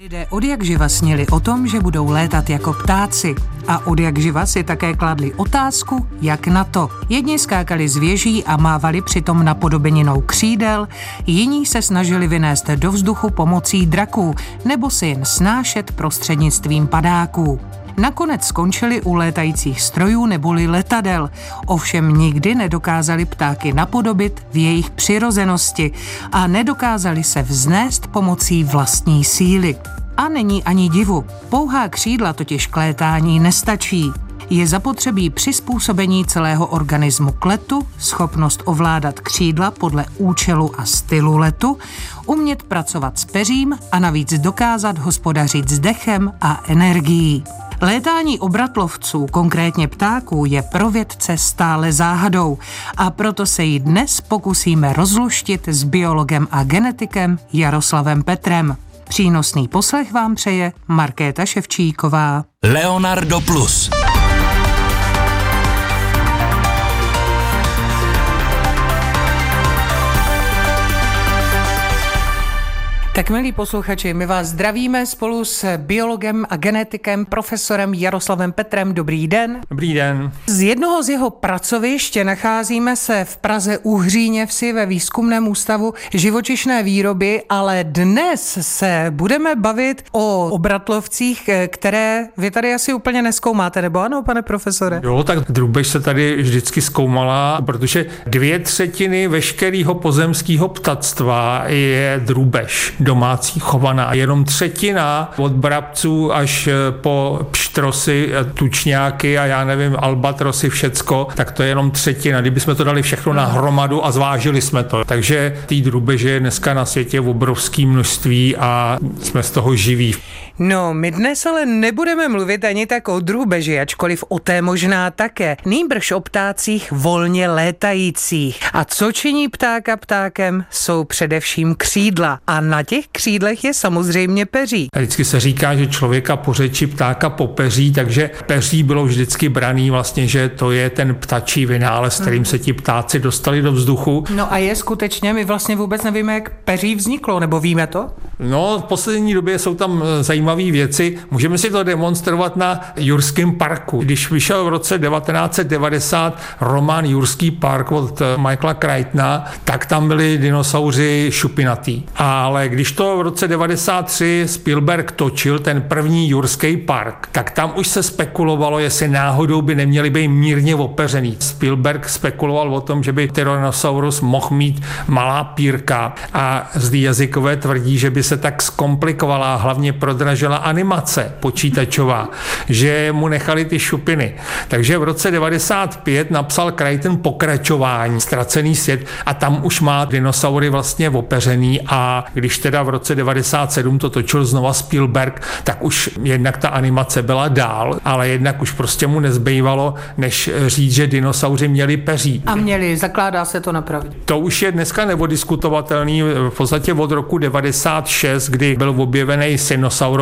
Lidé od jak živa snili o tom, že budou létat jako ptáci. A od jak živa si také kladli otázku, jak na to. Jedni skákali z věží a mávali přitom napodobeninou křídel, jiní se snažili vynést do vzduchu pomocí draků nebo si jen snášet prostřednictvím padáků. Nakonec skončili u létajících strojů neboli letadel, ovšem nikdy nedokázali ptáky napodobit v jejich přirozenosti a nedokázali se vznést pomocí vlastní síly. A není ani divu. Pouhá křídla totiž k létání nestačí. Je zapotřebí přizpůsobení celého organismu k letu, schopnost ovládat křídla podle účelu a stylu letu, umět pracovat s peřím a navíc dokázat hospodařit s dechem a energií. Létání obratlovců, konkrétně ptáků, je pro vědce stále záhadou a proto se ji dnes pokusíme rozluštit s biologem a genetikem Jaroslavem Petrem. Přínosný poslech vám přeje Markéta Ševčíková. Leonardo Plus. Tak milí posluchači, my vás zdravíme spolu s biologem a genetikem profesorem Jaroslavem Petrem. Dobrý den. Dobrý den. Z jednoho z jeho pracovišť nacházíme se v Praze u Hříněvsi ve výzkumném ústavu živočišné výroby, ale dnes se budeme bavit o obratlovcích, které vy tady asi úplně neskoumáte, nebo ano, pane profesore? Jo, tak drubež se tady vždycky zkoumala, protože dvě třetiny veškerého pozemského ptactva je drubež domácí chovaná. Jenom třetina od brabců až eh, po pštrosy, eh, tučňáky a já nevím, albatrosy, všecko, tak to je jenom třetina. Kdybychom to dali všechno na hromadu a zvážili jsme to. Takže tý drubeže je dneska na světě v obrovském množství a jsme z toho živí. No, my dnes ale nebudeme mluvit ani tak o drůbeži, ačkoliv o té možná také. Nýbrž o ptácích volně létajících. A co činí ptáka ptákem, jsou především křídla. A na těch křídlech je samozřejmě peří. Vždycky se říká, že člověka po řeči ptáka po peří, takže peří bylo vždycky braný vlastně, že to je ten ptačí vynález, kterým se ti ptáci dostali do vzduchu. No a je skutečně, my vlastně vůbec nevíme, jak peří vzniklo, nebo víme to? No, v poslední době jsou tam eh, zajímavé věci. Můžeme si to demonstrovat na Jurském parku. Když vyšel v roce 1990 román Jurský park od eh, Michaela Crichtona, tak tam byli dinosauři šupinatý. Ale když to v roce 93 Spielberg točil ten první Jurský park, tak tam už se spekulovalo, jestli náhodou by neměli být mírně opeřený. Spielberg spekuloval o tom, že by Tyrannosaurus mohl mít malá pírka a zlý jazykové tvrdí, že by se tak zkomplikovala hlavně prodražila animace počítačová, že mu nechali ty šupiny. Takže v roce 95 napsal Crichton pokračování Ztracený svět a tam už má dinosaury vlastně opeřený a když teda v roce 97 to točil znova Spielberg, tak už jednak ta animace byla dál, ale jednak už prostě mu nezbývalo, než říct, že dinosauři měli peří. A měli, zakládá se to na pravdě. To už je dneska nevodiskutovatelný v podstatě od roku 96, kdy byl objevený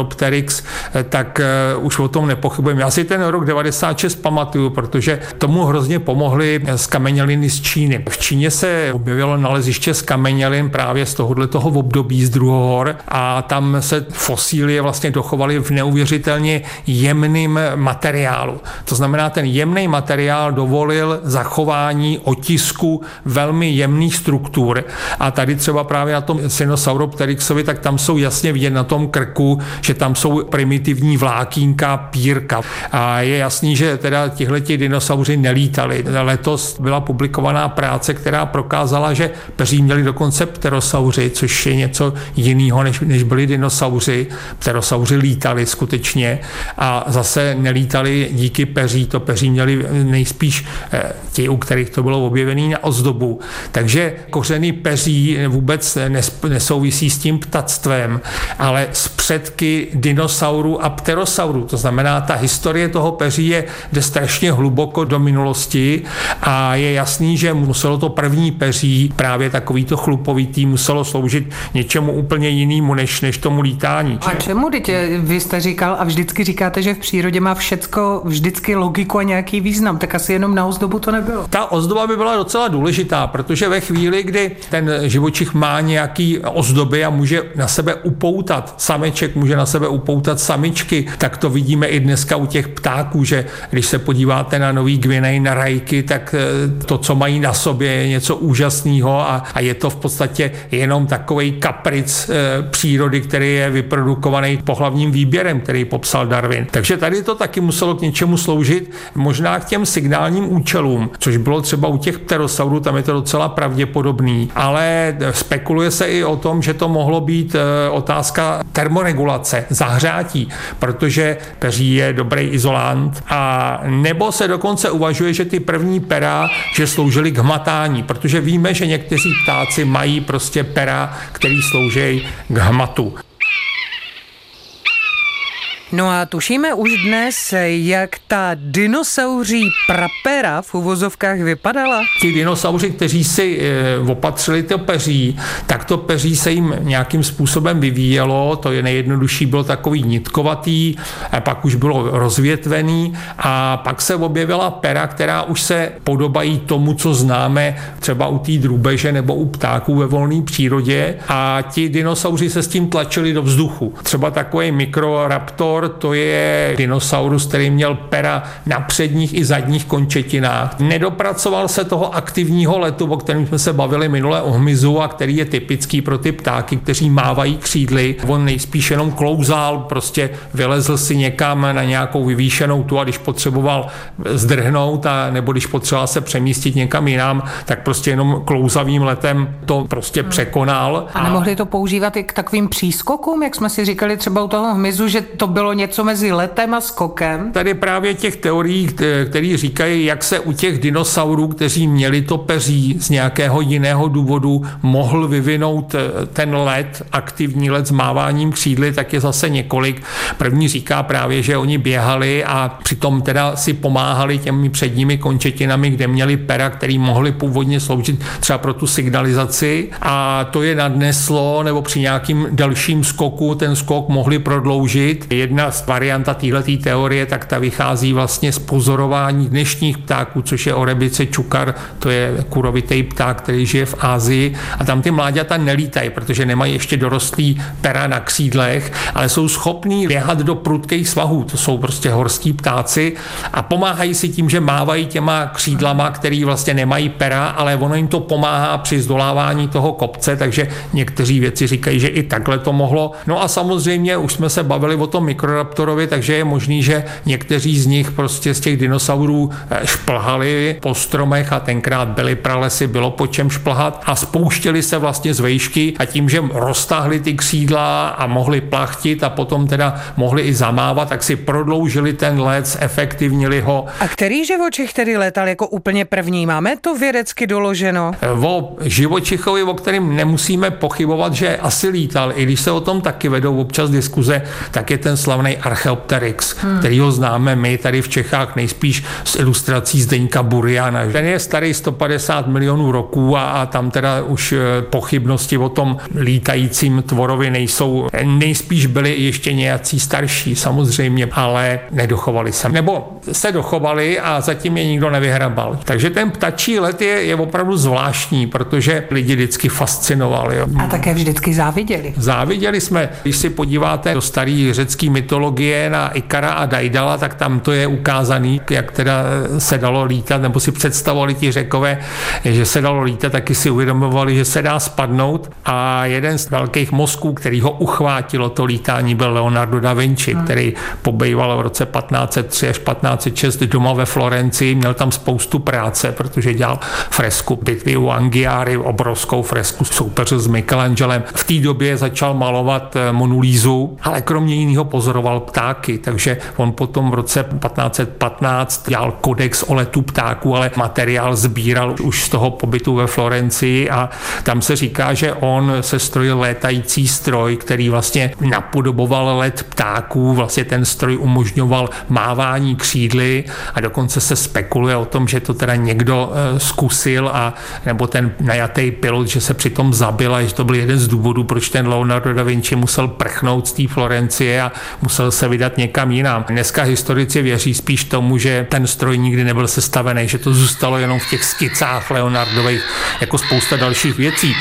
Sinosauropteryx, tak eh, už o tom nepochybujeme. Já si ten rok 96 pamatuju, protože tomu hrozně pomohly skameněliny z Číny. V Číně se objevilo naleziště skamenělin právě z tohohle toho období z druhohor a tam se fosílie vlastně dochovaly v neuvěřitelně jemným materiálu. To znamená, ten jemný materiál dovolil zachování otisku velmi jemných struktur. A tady třeba právě na tom Sinosauropteryxovi, tak tam jsou jasně vidět na tom krku, že tam jsou primitivní vlákínka, pírka. A je jasný, že teda tihleti dinosauři nelítali. Letos byla publikovaná práce, která prokázala, že peří měli dokonce pterosauři, což je něco jiného, než, než byli dinosauři. Pterosauři lítali skutečně a zase nelítali díky peří. To peří měli nejspíš eh, ti, u kterých to bylo objevené na ozdobu. Takže kořeny peří vůbec nesouvisí s tím ptactvem, ale s předky dinosaurů a pterosaurů. To znamená, ta historie toho peří je, jde strašně hluboko do minulosti a je jasný, že muselo to první peří, právě takovýto chlupovitý, muselo sloužit něčemu úplně jinému, než, než tomu lítání. A čemu, dítě? Vy jste říkal a vždycky říkáte, že v přírodě má všecko vždycky logiku a nějaký význam, tak asi jenom na ozdobu to nebylo. Ta ozdoba by byla docela důležitá, protože ve chvíli, kdy ten živočich má nějaký ozdoby a může na sebe upoutat, sameček může na sebe upoutat samičky. Tak to vidíme i dneska u těch ptáků, že když se podíváte na nový Gvinej, na rajky, tak eh, to, co mají na sobě, je něco úžasného a, a je to v podstatě jenom takový kapric e, přírody, který je vyprodukovaný pohlavním výběrem, který popsal Darwin. Takže tady to taky muselo k něčemu sloužit, možná k těm signálním účelům, což bylo třeba u těch pterosaurů, tam je to docela pravděpodobný, ale spekuluje se i o tom, že to mohlo být e, otázka termoregulace, zahřátí, protože peří je dobrý izolant a nebo se dokonce uvažuje, že ty první pera, že sloužily k hmatání, protože víme, že někteří ptáci mají prostě pera, který slouží k hmatu. No a tušíme už dnes, jak ta dinosauří prapera v uvozovkách vypadala? Ti dinosauři, kteří si e, opatřili to peří, tak to peří se jim nějakým způsobem vyvíjelo, to je nejjednodušší, bylo takový nitkovatý, a pak už bylo rozvětvený a pak se objevila pera, která už se podobají tomu, co známe třeba u té drůbeže nebo u ptáků ve volné přírodě a ti dinosauři se s tím tlačili do vzduchu. Třeba takový mikroraptor Dinosaur to je dinosaurus, který měl pera na předních i zadních končetinách. Nedopracoval se toho aktivního letu, o kterém jsme se bavili minule o hmyzu a který je typický pro ty ptáky, kteří mávají křídly. On nejspíš jenom klouzal, prostě vylezl si někam na nějakou vyvýšenou tu a když potřeboval zdrhnout a nebo když potřeboval se přemístit někam jinam, tak prostě jenom klouzavým letem to prostě hmm. překonal. A nemohli to používat i k takovým přískokům, jak jsme si říkali třeba u toho hmyzu, že to bylo bylo něco mezi letem a skokem? Tady právě těch teorií, které říkají, jak se u těch dinosaurů, kteří měli to peří z nějakého jiného důvodu, mohl vyvinout eh, ten let, aktivní let s máváním křídly, tak je zase několik. První říká právě, že oni běhali a přitom teda si pomáhali těmi předními končetinami, kde měli pera, který mohli původně sloužit třeba pro tu signalizaci a to je nadneslo, nebo při nějakým dalším skoku ten skok mohli prodloužit. Jedna jedna varianta této teorie, tak ta vychází vlastně z pozorování dnešních ptáků, což je orebice čukar, to je kurovitý pták, který žije v Ázii a tam ty mláďata nelítají, protože nemají ještě dorostlý pera na křídlech, ale jsou schopní běhat do prudkých svahů, to jsou prostě horský ptáci a pomáhají si tím, že mávají těma křídlama, který vlastně nemají pera, ale ono jim to pomáhá při zdolávání toho kopce, takže někteří věci říkají, že i takhle to mohlo. No a samozřejmě už jsme se bavili o tom mikro Microraptorovi, takže je možný, že někteří z nich prostě z těch dinosaurů eh, šplhali po stromech a tenkrát byly pralesy, bylo po čem šplhat a spouštěli se vlastně z vejšky a tím, že roztáhli ty křídla a mohli plachtit a potom teda mohli i zamávat, tak si prodloužili ten let, zefektivnili ho. A který živočich tedy letal jako úplně první? Máme to vědecky doloženo? Eh, o živočichovi, o kterém nemusíme pochybovat, že asi lítal, i když se o tom taky vedou občas diskuze, tak je ten slavný slavný Archeopteryx, hmm. který ho známe my tady v Čechách nejspíš z ilustrací Zdeňka Buriana. Ten je starý 150 milionů roků a, a tam teda už eh, pochybnosti o tom lítajícím tvorovi nejsou. Nejspíš byli ještě nějací starší samozřejmě, ale nedochovali se. Nebo se dochovali a zatím je nikdo nevyhrabal. Takže ten ptačí let je, je opravdu zvláštní, protože lidi vždycky fascinovali. Jo. A také vždycky záviděli. Záviděli jsme, když si podíváte do starý řecký mytologie na Ikara a Daidala, tak tam to je ukázaný, jak teda se dalo lítat, nebo si představovali ti řekové, že se dalo lítat, taky si uvědomovali, že se dá spadnout a jeden z velkých mozků, který ho uchvátilo to lítání, byl Leonardo da Vinci, hmm. který pobejval v roce 1503 až 1506 doma ve Florencii, měl tam spoustu práce, protože dělal fresku bitvy u Anghiari, obrovskou fresku soupeř s Michelangelem. V té době začal malovat eh, Monulízu, ale kromě jiného pozor pozoroval ptáky, takže on potom v roce 1515 dělal kodex o letu ptáků, ale materiál sbíral už z toho pobytu ve Florencii a tam se říká, že on se strojil létající stroj, který vlastně napodoboval let ptáků, vlastně ten stroj umožňoval mávání křídly a dokonce se spekuluje o tom, že to teda někdo eh, zkusil a nebo ten najatý pilot, že se přitom zabil a že to byl jeden z důvodů, proč ten Leonardo da Vinci musel prchnout z té Florencie a musel se vydat někam jinam. Dneska historici věří spíš tomu, že ten stroj nikdy nebyl sestavený, že to zůstalo jenom v těch skicách Leonardových, jako spousta dalších věcí.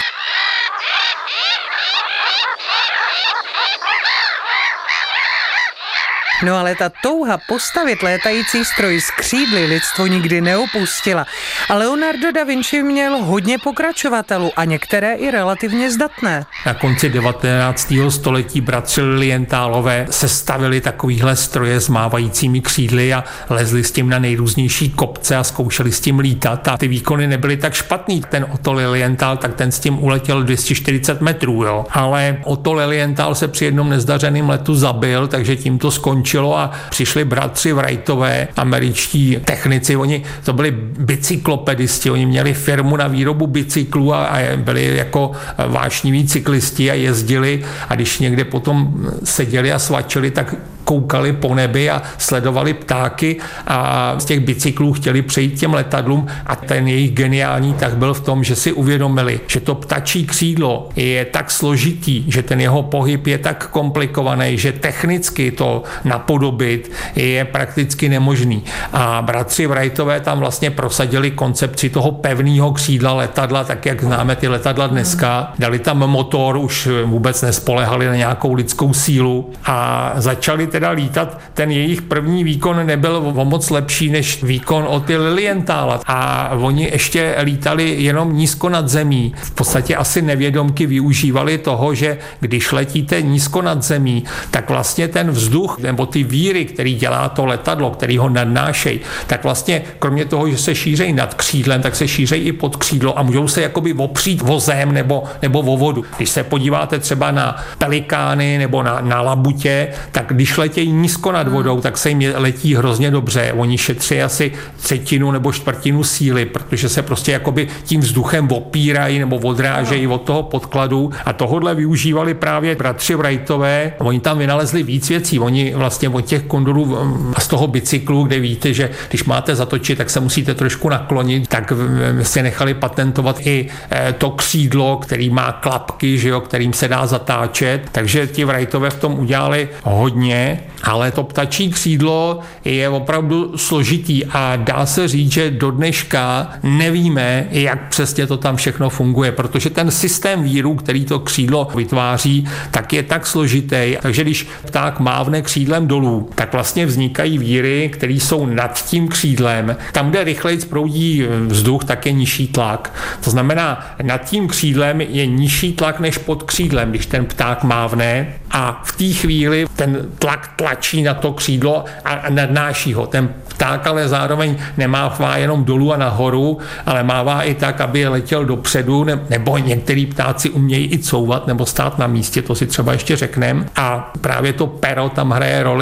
No ale ta touha postavit létající stroj z křídly lidstvo nikdy neopustila. A Leonardo da Vinci měl hodně pokračovatelů a některé i relativně zdatné. Na konci 19. století bratři Lilientálové sestavili takovýhle stroje s mávajícími křídly a lezli s tím na nejrůznější kopce a zkoušeli s tím lítat a ty výkony nebyly tak špatný. Ten Otto Lilienthal, tak ten s tím uletěl 240 metrů, jo. Ale Otto Lilienthal se při jednom nezdařeném letu zabil, takže tím to skončilo a přišli bratři Wrightové, američtí technici, oni to byli bicyklopedisti, oni měli firmu na výrobu bicyklů a, a byli jako vášniví cyklisti a jezdili. A když někde potom seděli a svačili, tak koukali po nebi a sledovali ptáky a z těch bicyklů chtěli přejít těm letadlům. A ten jejich geniální tak byl v tom, že si uvědomili, že to ptačí křídlo je tak složitý, že ten jeho pohyb je tak komplikovaný, že technicky to napodobit je prakticky nemožný. A bratři Wrightové tam vlastně prosadili koncepci toho pevného křídla letadla, tak jak známe ty letadla dneska. Dali tam motor, už vůbec nespolehali na nějakou lidskou sílu a začali teda lítat, ten jejich první výkon nebyl o moc lepší než výkon o ty Lilientála. A oni ještě lítali jenom nízko nad zemí. V podstatě asi nevědomky využívali toho, že když letíte nízko nad zemí, tak vlastně ten vzduch nebo ty víry, který dělá to letadlo, který ho nadnášejí, tak vlastně kromě toho, že se šířejí nad křídlem, tak se šířejí i pod křídlo a můžou se jakoby opřít vozem nebo, nebo vo vodu. Když se podíváte třeba na pelikány nebo na, na labutě, tak když letějí nízko nad vodou, tak se jim letí hrozně dobře. Oni šetří asi třetinu nebo čtvrtinu síly, protože se prostě jakoby tím vzduchem opírají nebo odrážejí od toho podkladu a tohodle využívali právě bratři Wrightové. Oni tam vynalezli víc věcí. Oni vlastně od těch kondorů mm, z toho bicyklu, kde víte, že když máte zatočit, tak se musíte trošku naklonit, tak si nechali patentovat i eh, to křídlo, který má klapky, že jo, kterým se dá zatáčet. Takže ti Wrightové v tom udělali hodně ale to ptačí křídlo je opravdu složitý a dá se říct, že do dneška nevíme, jak přesně to tam všechno funguje, protože ten systém víru, který to křídlo vytváří, tak je tak složitý, takže když pták mávne křídlem dolů, tak vlastně vznikají víry, které jsou nad tím křídlem. Tam, kde rychleji proudí vzduch, tak je nižší tlak. To znamená, nad tím křídlem je nižší tlak než pod křídlem, když ten pták mávne a v té chvíli ten tlak tlačí na to křídlo a nadnáší ho. Ten pták ale zároveň nemává jenom dolů a nahoru, ale mává i tak, aby letěl dopředu, nebo některý ptáci umějí i couvat nebo stát na místě, to si třeba ještě řekneme. A právě to pero tam hraje roli,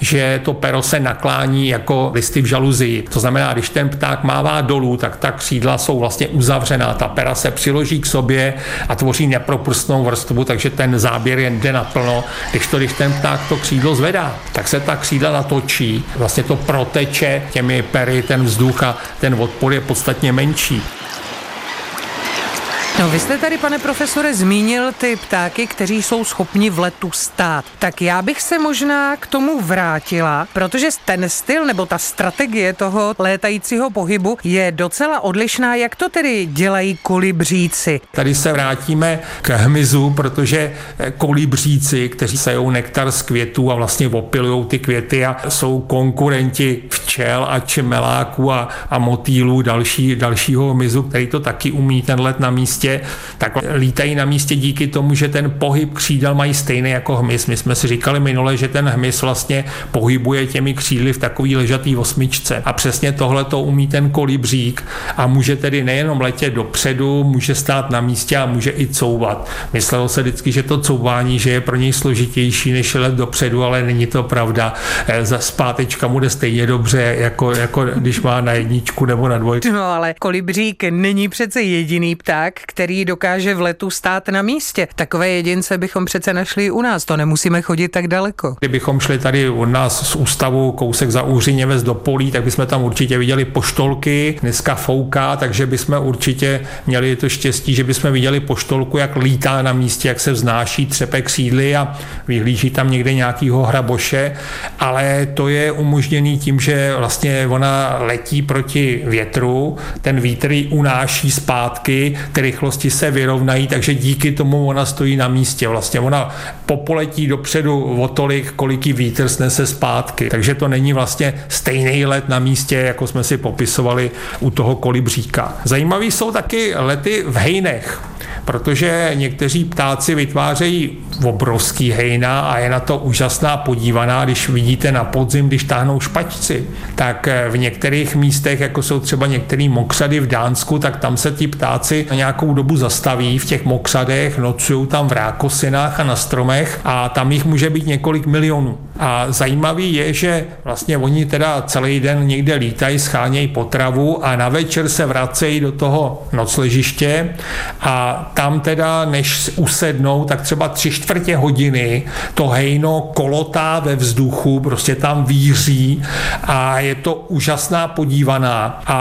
že to pero se naklání jako listy v žaluzii. To znamená, když ten pták mává dolů, tak ta křídla jsou vlastně uzavřená, ta pera se přiloží k sobě a tvoří nepropustnou vrstvu, takže ten záběr jen jde naplno. Když to, když ten pták to křídlo zvedá, tak se ta křídla natočí, vlastně to proteče těmi pery, ten vzduch a ten odpor je podstatně menší. No, vy jste tady, pane profesore, zmínil ty ptáky, kteří jsou schopni v letu stát. Tak já bych se možná k tomu vrátila, protože ten styl nebo ta strategie toho létajícího pohybu je docela odlišná. Jak to tedy dělají kolibříci? Tady se vrátíme k hmyzu, protože kolibříci, kteří sajou nektar z květů a vlastně opilují ty květy a jsou konkurenti včel a čemeláků a, a motýlů další, dalšího hmyzu, který to taky umí ten let na místě místě, tak lítají na místě díky tomu, že ten pohyb křídel mají stejný jako hmyz. My jsme si říkali minule, že ten hmyz vlastně pohybuje těmi křídly v takový ležatý osmičce. A přesně tohle to umí ten kolibřík a může tedy nejenom letět dopředu, může stát na místě a může i couvat. Myslelo se vždycky, že to couvání, že je pro něj složitější než let dopředu, ale není to pravda. Eh, za zpátečka mu jde stejně dobře, jako, jako když má na jedničku nebo na dvojku. No ale kolibřík není přece jediný pták, který dokáže v letu stát na místě. Takové jedince bychom přece našli u nás, to nemusíme chodit tak daleko. Kdybychom šli tady u nás z ústavu kousek za Úřiněvec do Polí, tak bychom tam určitě viděli poštolky, dneska fouká, takže bychom určitě měli to štěstí, že bychom viděli poštolku, jak lítá na místě, jak se vznáší, třepe křídly a vyhlíží tam někde nějakýho hraboše, ale to je umožněný tím, že vlastně ona letí proti větru, ten vítr ji unáší zpátky, rychlo rychlosti se vyrovnají, takže díky tomu ona stojí na místě. Vlastně ona popoletí dopředu o tolik, kolik jí vítr snese zpátky. Takže to není vlastně stejný let na místě, jako jsme si popisovali u toho kolibříka. Zajímavý jsou taky lety v hejnech protože někteří ptáci vytvářejí obrovský hejna a je na to úžasná podívaná, když vidíte na podzim, když táhnou špačci, tak eh, v některých místech, jako jsou třeba některé mokřady v Dánsku, tak tam se ti ptáci na nějakou dobu zastaví v těch mokřadech, nocují tam v rákosinách a na stromech a tam jich může být několik milionů. A zajímavý je, že vlastně oni teda celý den někde lítají, schánějí potravu a na večer se vracejí do toho nocležiště a tam teda, než usednou, tak třeba tři čtvrtě hodiny to hejno kolotá ve vzduchu, prostě tam víří a je to úžasná podívaná a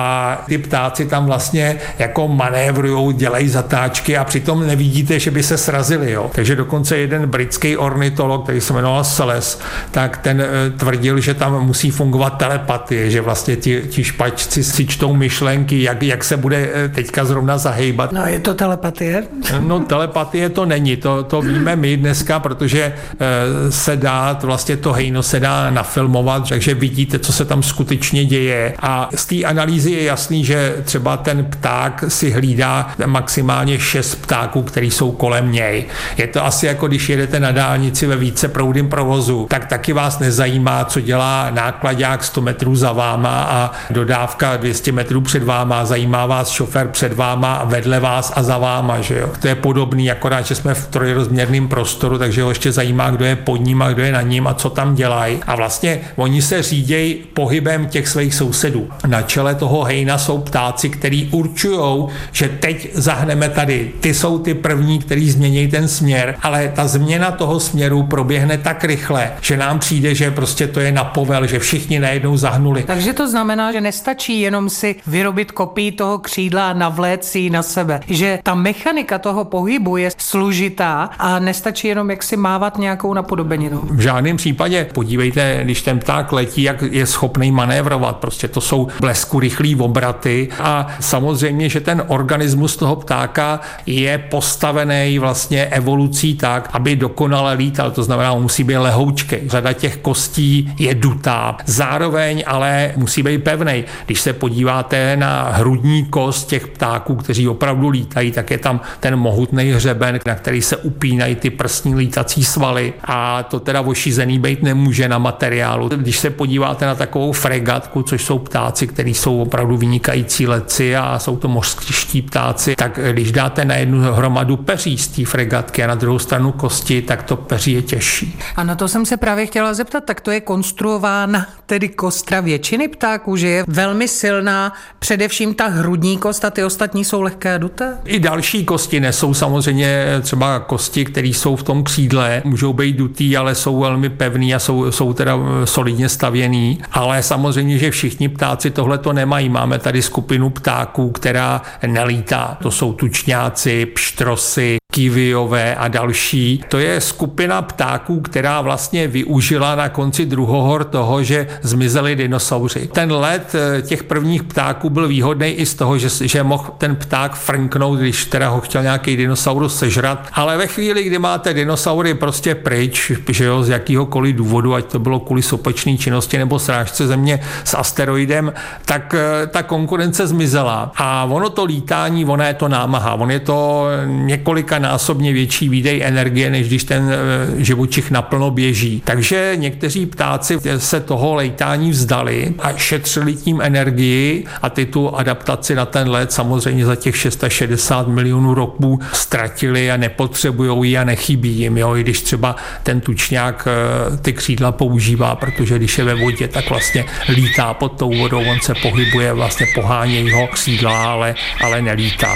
ty ptáci tam vlastně jako manévrují, dělají zatáčky a přitom nevidíte, že by se srazili. Jo. Takže dokonce jeden britský ornitolog, který se jmenoval Seles, tak ten eh, tvrdil, že tam musí fungovat telepatie, že vlastně ti, ti špačci si čtou myšlenky, jak, jak se bude eh, teďka zrovna zahejbat. No je to telepatie? No telepatie to není, to, to víme my dneska, protože eh, se dá, vlastně to hejno se dá nafilmovat, takže vidíte, co se tam skutečně děje. A z té analýzy je jasný, že třeba ten pták si hlídá maximálně šest ptáků, který jsou kolem něj. Je to asi jako když jedete na dálnici ve více proudým provozu, tak taky vás nezajímá, co dělá nákladák 100 metrů za váma a dodávka 200 metrů před váma, zajímá vás šofér před váma a vedle vás a za váma, že jo. To je podobný, akorát, že jsme v trojrozměrném prostoru, takže ho ještě zajímá, kdo je pod ním a kdo je na ním a co tam dělají. A vlastně oni se řídějí pohybem těch svých sousedů. Na čele toho hejna jsou ptáci, který určují, že teď zahneme tady. Ty jsou ty první, který změní ten směr, ale ta změna toho směru proběhne tak rychle, že nám přijde, že prostě to je na povel, že všichni najednou zahnuli. Takže to znamená, že nestačí jenom si vyrobit kopii toho křídla a navléct si na sebe. Že ta mechanika toho pohybu je složitá a nestačí jenom jak si mávat nějakou napodobeninu. V žádném případě. Podívejte, když ten pták letí, jak je schopný manévrovat. Prostě to jsou blesku rychlý obraty a samozřejmě, že ten organismus toho ptáka je postavený vlastně evolucí tak, aby dokonale lítal. To znamená, on musí být lehoučkej. Řada těch kostí je dutá. Zároveň ale musí být pevný. Když se podíváte na hrudní kost těch ptáků, kteří opravdu lítají, tak je tam ten mohutný hřeben, na který se upínají ty prstní lítací svaly a to teda ošizený být nemůže na materiálu. Když se podíváte na takovou fregatku, což jsou ptáci, kteří jsou opravdu vynikající leci a jsou to mořští ptáci, tak když dáte na jednu hromadu peří z té fregatky a na druhou stranu kosti, tak to peří je těžší. A na to jsem se právě chtěla zeptat, tak to je konstruována tedy kostra většiny ptáků, že je velmi silná, především ta hrudní kost a ty ostatní jsou lehké a duté? I další kosti nesou samozřejmě třeba kosti, které jsou v tom křídle, můžou být dutý, ale jsou velmi pevný a jsou, jsou teda solidně stavěný. Ale samozřejmě, že všichni ptáci tohle to nemají. Máme tady skupinu ptáků, která nelítá. To jsou tučňáci, pštrosy, kiviové a další. To je skupina ptáků, která vlastně využila na konci druhohor toho, že zmizeli dinosauři. Ten let eh, těch prvních ptáků byl výhodný i z toho, že, že mohl ten pták frnknout, když teda ho chtěl nějaký dinosaurus sežrat. Ale ve chvíli, kdy máte dinosaury prostě pryč, že jo, z jakýhokoliv důvodu, ať to bylo kvůli sopečné činnosti nebo srážce země s asteroidem, tak eh, ta konkurence zmizela. A ono to lítání, ono je to námaha, on je to několika násobně větší výdej energie, než když ten eh, živočich naplno běží. Takže někteří ptáci se toho lejtání vzdali a šetřili tím energii a ty tu adaptaci na ten let samozřejmě za těch 660 milionů roků ztratili a nepotřebují ji a nechybí jim, jo, i když třeba ten tučňák eh, ty křídla používá, protože když je ve vodě, tak vlastně lítá pod tou vodou, on se pohybuje, vlastně pohání jeho křídla, ale, ale nelítá.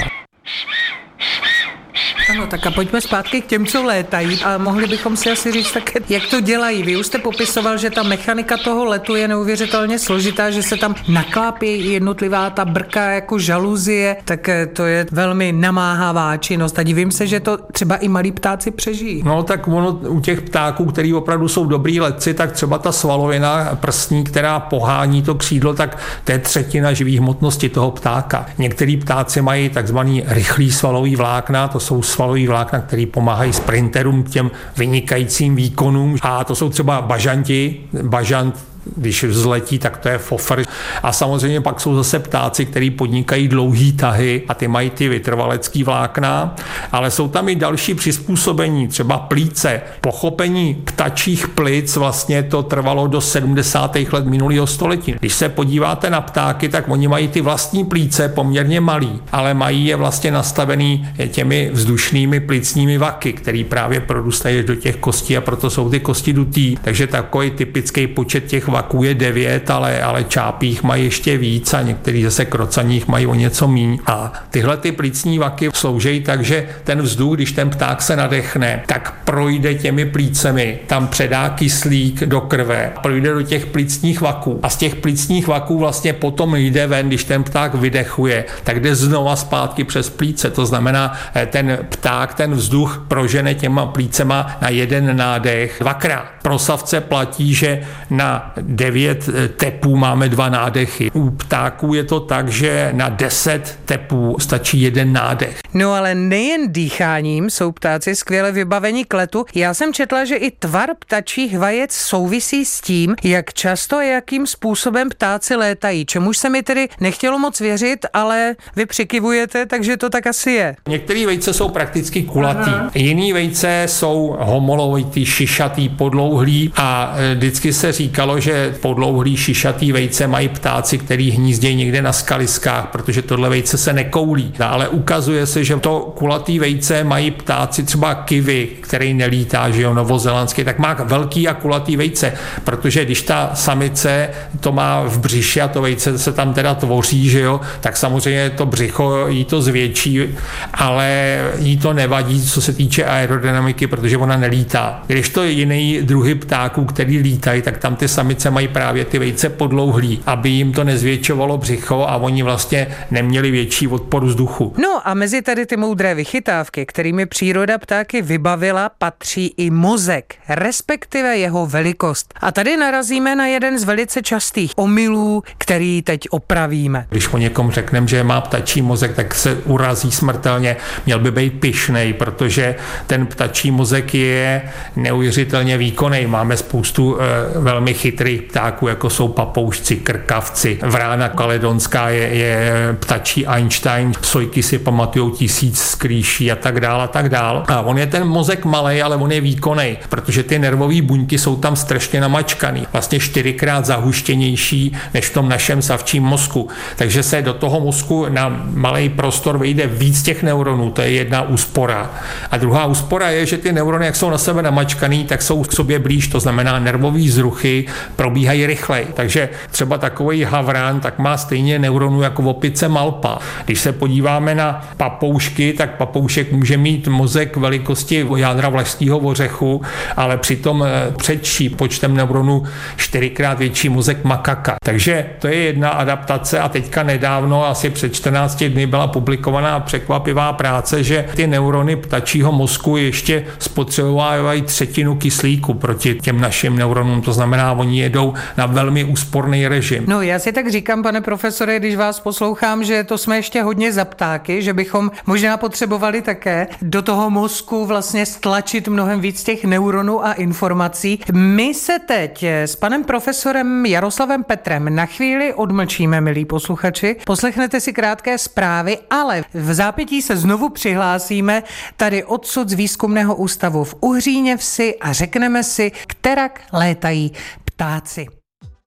Ano, tak a pojďme zpátky k těm, co létají a mohli bychom si asi říct také, jak to dělají. Vy už jste popisoval, že ta mechanika toho letu je neuvěřitelně složitá, že se tam naklápí jednotlivá ta brka jako žaluzie, tak eh, to je velmi namáhavá činnost a divím se, že to třeba i malí ptáci přežijí. No tak ono u těch ptáků, který opravdu jsou dobrý letci, tak třeba ta svalovina prstní, která pohání to křídlo, tak to je třetina živých hmotnosti toho ptáka. Některý ptáci mají takzvaný rychlý svalový vlákna, to jsou svalový vlákna, který pomáhají sprinterům těm vynikajícím výkonům. A to jsou třeba bažanti. Bažant když vzletí, tak to je fofr. A samozřejmě pak jsou zase ptáci, kteří podnikají dlouhý tahy a ty mají ty vytrvalecký vlákna, ale jsou tam i další přizpůsobení, třeba plíce. Pochopení ptačích plic vlastně to trvalo do 70. let minulého století. Když se podíváte na ptáky, tak oni mají ty vlastní plíce poměrně malý, ale mají je vlastně nastavený těmi vzdušnými plicními vaky, který právě produstají do těch kostí a proto jsou ty kosti dutý. Takže takový typický počet těch vaků je devět, ale, ale čápích mají ještě víc a některý zase krocaních mají o něco míň. A tyhle ty plicní vaky slouží tak, že ten vzduch, když ten pták se nadechne, tak projde těmi plícemi, tam předá kyslík do krve, projde do těch plicních vaků a z těch plicních vaků vlastně potom jde ven, když ten pták vydechuje, tak jde znova zpátky přes plíce. To znamená, eh, ten pták, ten vzduch prožene těma plícema na jeden nádech dvakrát. Pro savce platí, že na devět eh, tepů máme dva nádechy. U ptáků je to tak, že na deset tepů stačí jeden nádech. No ale nejen dýcháním jsou ptáci skvěle vybaveni k letu. Já jsem četla, že i tvar ptačích vajec souvisí s tím, jak často a jakým způsobem ptáci létají. Čemuž se mi tedy nechtělo moc věřit, ale vy přikivujete, takže to tak asi je. Některé vejce jsou prakticky kulatý, Aha. jiný vejce jsou homolovitý, šišatý, podlouhlý a e, vždycky se říkalo, že že podlouhlý šišatý vejce mají ptáci, který hnízdějí někde na skaliskách, protože tohle vejce se nekoulí. No, ale ukazuje se, že to kulatý vejce mají ptáci třeba kivy, který nelítá, že jo, novozelandský, tak má velký a kulatý vejce, protože když ta samice to má v břiše a to vejce se tam teda tvoří, že jo, tak samozřejmě to břicho jí to zvětší, ale jí to nevadí, co se týče aerodynamiky, protože ona nelítá. Když to jiný druhy ptáků, který lítají, tak tam ty samice samice mají právě ty vejce podlouhlý, aby jim to nezvětšovalo břicho a oni vlastně neměli větší odpor vzduchu. No a mezi tady ty moudré vychytávky, kterými příroda ptáky vybavila, patří i mozek, respektive jeho velikost. A tady narazíme na jeden z velice častých omylů, který teď opravíme. Když o někom řekneme, že má ptačí mozek, tak se urazí smrtelně. Měl by být pišnej, protože ten ptačí mozek je neuvěřitelně výkonný. Máme spoustu e, velmi chytrých některých ptáků, jako jsou papoušci, krkavci. Vrána kaledonská je, je ptačí Einstein, sojky si pamatují tisíc skrýší a tak dále a tak dále. A on je ten mozek malý, ale on je výkonný, protože ty nervové buňky jsou tam strašně namačkaný. Vlastně čtyřikrát zahuštěnější než v tom našem savčím mozku. Takže se do toho mozku na malý prostor vejde víc těch neuronů, to je jedna úspora. A druhá úspora je, že ty neurony, jak jsou na sebe namačkaný, tak jsou k sobě blíž, to znamená nervové zruchy probíhají rychleji. Takže třeba takový havrán tak má stejně neuronů jako opice malpa. Když se podíváme na papoušky, tak papoušek může mít mozek velikosti jádra vlašského ořechu, ale přitom eh, předší počtem neuronů čtyřikrát větší mozek makaka. Takže to je jedna adaptace a teďka nedávno, asi před 14 dny byla publikovaná překvapivá práce, že ty neurony ptačího mozku ještě spotřebovávají třetinu kyslíku proti těm našim neuronům. To znamená, oni je jedou na velmi úsporný režim. No já si tak říkám, pane profesore, když vás poslouchám, že to jsme ještě hodně za ptáky, že bychom možná potřebovali také do toho mozku vlastně stlačit mnohem víc těch neuronů a informací. My se teď s panem profesorem Jaroslavem Petrem na chvíli odmlčíme, milí posluchači. Poslechnete si krátké zprávy, ale v zápětí se znovu přihlásíme tady odsud z výzkumného ústavu v Uhříně vsi a řekneme si, kterak létají ptáci.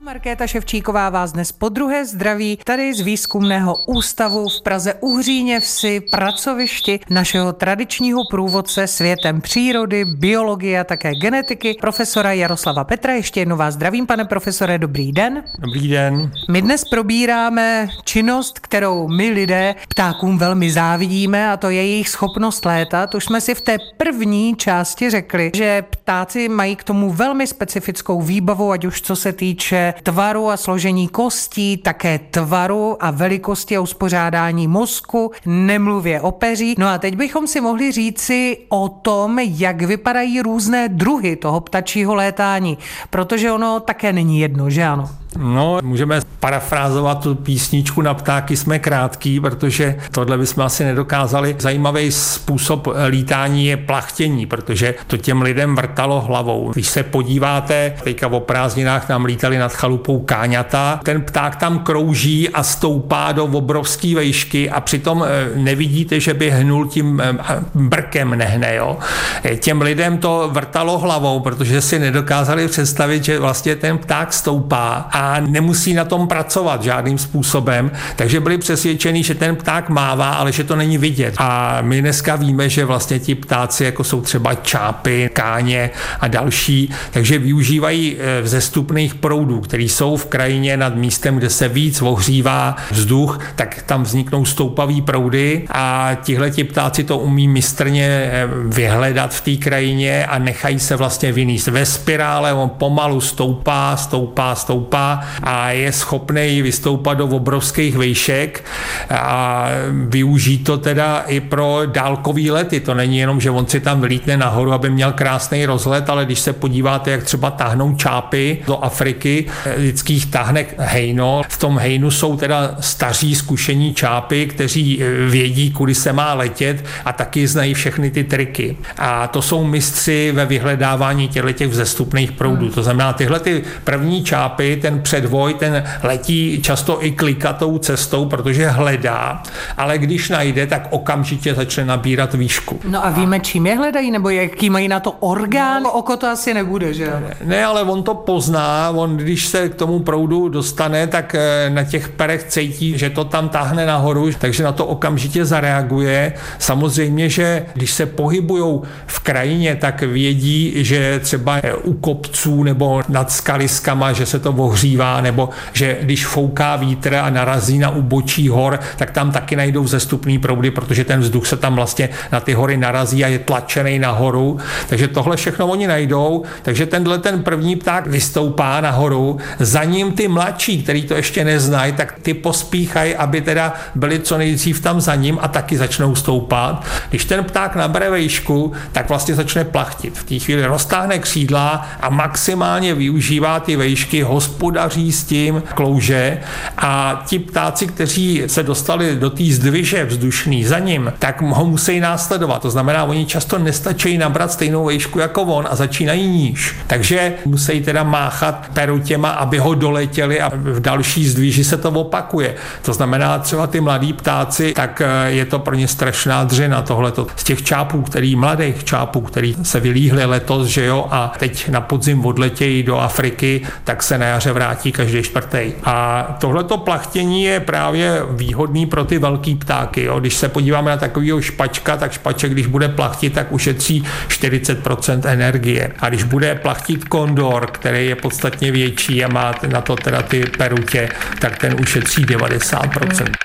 Markéta Ševčíková vás dnes po druhé zdraví tady z výzkumného ústavu v Praze Uhříně vsi pracovišti našeho tradičního průvodce světem přírody, biologie a také genetiky, profesora Jaroslava Petra. Ještě jednou vás zdravím, pane profesore, dobrý den. Dobrý den. My dnes probíráme činnost, kterou my lidé ptákům velmi závidíme a to je jejich schopnost létat. Už jsme si v té první části řekli, že ptáci mají k tomu velmi specifickou výbavu, ať už co se týče tvaru a složení kostí, také tvaru a velikosti a uspořádání mozku, nemluvě o peří. No a teď bychom si mohli říci o tom, jak vypadají různé druhy toho ptačího létání, protože ono také není jedno, že ano? No, můžeme parafrázovat tu písničku na ptáky jsme krátký, protože tohle bychom asi nedokázali. Zajímavý způsob lítání je plachtění, protože to těm lidem vrtalo hlavou. Když se podíváte, teďka o prázdninách nám lítali nad chalupou káňata, ten pták tam krouží a stoupá do obrovské vejšky a přitom eh, nevidíte, že by hnul tím eh, brkem nehne. Jo? Eh, těm lidem to vrtalo hlavou, protože si nedokázali představit, že vlastně ten pták stoupá a nemusí na tom pracovat žádným způsobem, takže byli přesvědčeni, že ten pták mává, ale že to není vidět. A my dneska víme, že vlastně ti ptáci, jako jsou třeba čápy, káně a další, takže využívají e, vzestupných proudů, které jsou v krajině nad místem, kde se víc ohřívá vzduch, tak tam vzniknou stoupavý proudy a tihle ti ptáci to umí mistrně e, vyhledat v té krajině a nechají se vlastně vyníst. Ve spirále on pomalu stoupá, stoupá, stoupá a je schopný vystoupat do obrovských vejšek a využít to teda i pro dálkový lety. To není jenom, že on si tam vylítne nahoru, aby měl krásný rozlet, ale když se podíváte, jak třeba tahnou čápy do Afriky, lidských tahne hejno. V tom hejnu jsou teda staří zkušení čápy, kteří vědí, kudy se má letět a taky znají všechny ty triky. A to jsou mistři ve vyhledávání těch vzestupných proudů. To znamená, tyhle ty první čápy, ten předvoj, ten letí často i klikatou cestou, protože hledá, ale když najde, tak okamžitě začne nabírat výšku. No a víme, čím je hledají, nebo jaký mají na to orgán? No, oko to asi nebude, že? Ne, ne, ale on to pozná, on když se k tomu proudu dostane, tak eh, na těch perech cítí, že to tam táhne nahoru, takže na to okamžitě zareaguje. Samozřejmě, že když se pohybují v krajině, tak vědí, že třeba u kopců nebo nad skaliskama, že se to ohří ohřívá, nebo že když fouká vítr a narazí na ubočí hor, tak tam taky najdou zestupný proudy, protože ten vzduch se tam vlastně na ty hory narazí a je tlačený nahoru. Takže tohle všechno oni najdou. Takže tenhle ten první pták vystoupá nahoru, za ním ty mladší, který to ještě neznají, tak ty pospíchají, aby teda byli co nejdřív tam za ním a taky začnou stoupat. Když ten pták nabere vejšku, tak vlastně začne plachtit. V té chvíli roztáhne křídla a maximálně využívá ty vejšky hospoda hospodaří s tím klouže a ti ptáci, kteří se dostali do té zdviže vzdušný za ním, tak ho musí následovat. To znamená, oni často nestačí nabrat stejnou vejšku jako on a začínají níž. Takže musí teda máchat perutěma, aby ho doletěli a v další zdvíži se to opakuje. To znamená, třeba ty mladí ptáci, tak eh, je to pro ně strašná dřina tohleto. Z těch čápů, který mladých čápů, který se vylíhli letos, že jo, a teď na podzim odletějí do Afriky, tak se na jaře vrátí vrátí každý čtvrtý. A tohleto plachtění je právě výhodný pro ty velký ptáky. Jo. Když se podíváme na takového špačka, tak špaček, když bude plachtit, tak ušetří 40% energie. A když bude plachtit kondor, který je podstatně větší a má na to teda ty perutě, tak ten ušetří 90%.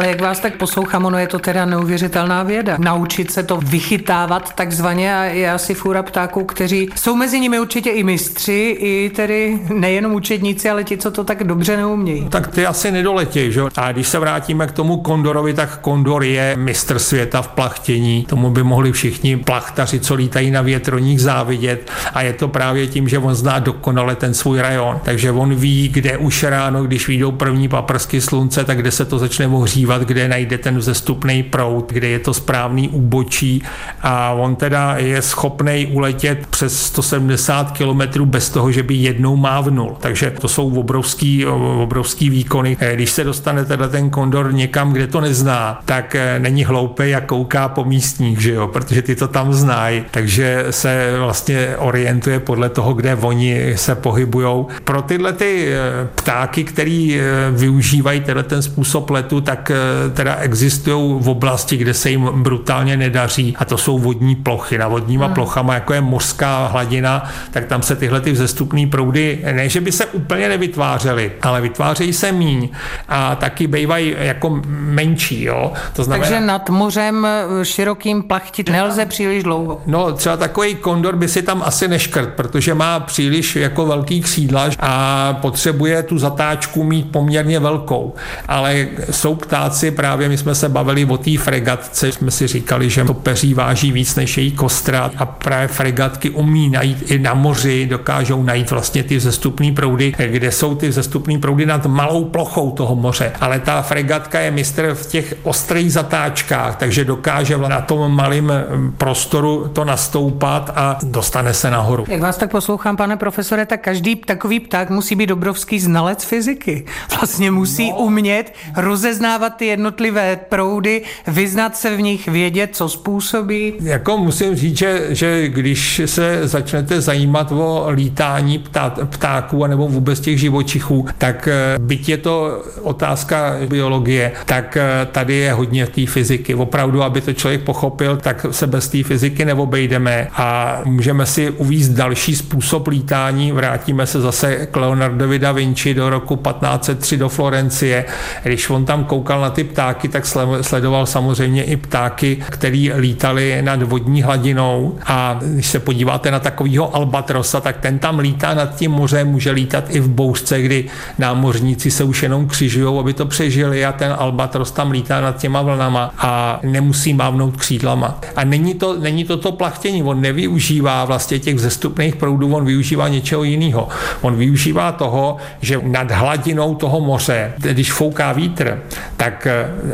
Ale jak vás tak poslouchám, ono je to teda neuvěřitelná věda. Naučit se to vychytávat takzvaně a je asi fůra ptáků, kteří jsou mezi nimi určitě i mistři, i tedy nejenom učedníci, ale ti, co to tak dobře neumějí. Tak ty asi nedoletí, že? A když se vrátíme k tomu kondorovi, tak kondor je mistr světa v plachtění. Tomu by mohli všichni plachtaři, co lítají na větroních, závidět. A je to právě tím, že on zná dokonale ten svůj rajon. Takže on ví, kde už ráno, když vyjdou první paprsky slunce, tak kde se to začne ohřívat podívat, kde najde ten vzestupný proud, kde je to správný úbočí a on teda je schopný uletět přes 170 km bez toho, že by jednou mávnul. Takže to jsou obrovský, obrovský výkony. Eh, když se dostane teda ten kondor někam, kde to nezná, tak eh, není hloupý, jak kouká po místních, že jo, protože ty to tam znají, takže se vlastně orientuje podle toho, kde oni se pohybují. Pro tyhle ty eh, ptáky, který využívají tenhle ten způsob letu, tak teda existují v oblasti, kde se jim brutálně nedaří a to jsou vodní plochy. Na vodníma hmm. plochama, jako je mořská hladina, tak tam se tyhle ty vzestupné proudy, ne, že by se úplně nevytvářely, ale vytvářejí se míň a taky bývají jako menší. Jo? To znamená, Takže nad mořem eh, širokým plachtit nelze příliš dlouho. No třeba takový kondor by si tam asi neškrt, protože má příliš jako velký křídla a potřebuje tu zatáčku mít poměrně velkou. Ale jsou ptáci, právě my jsme se bavili o té fregatce, jsme si říkali, že to peří váží víc než její kostra a právě fregatky umí najít i na moři, dokážou najít vlastně ty zestupné proudy, kde jsou ty zestupné proudy nad malou plochou toho moře. Ale ta fregatka je mistr v těch ostrých zatáčkách, takže dokáže na tom malém prostoru to nastoupat a dostane se nahoru. Jak vás tak poslouchám, pane profesore, tak každý takový pták musí být obrovský znalec fyziky. Vlastně musí no. umět rozeznávat ty jednotlivé proudy, vyznat se v nich, vědět, co způsobí. Jako musím říct, že, že když se začnete zajímat o lítání ptá, ptáků nebo vůbec těch živočichů, tak eh, byť je to otázka biologie, tak eh, tady je hodně té fyziky. Opravdu, aby to člověk pochopil, tak se bez té fyziky neobejdeme a můžeme si uvízt další způsob lítání. Vrátíme se zase k Leonardovi da Vinci do roku 1503 do Florencie. Když on tam koukal na ty ptáky, tak sledoval samozřejmě i ptáky, který lítali nad vodní hladinou a když se podíváte na takového albatrosa, tak ten tam lítá nad tím mořem, může lítat i v bouřce, kdy námořníci se už jenom křižují, aby to přežili a ten albatros tam lítá nad těma vlnama a nemusí mávnout křídlama. A není to, není to to plachtění, on nevyužívá vlastně těch vzestupných proudů, on využívá něčeho jiného. On využívá toho, že nad hladinou toho moře, když fouká vítr, tak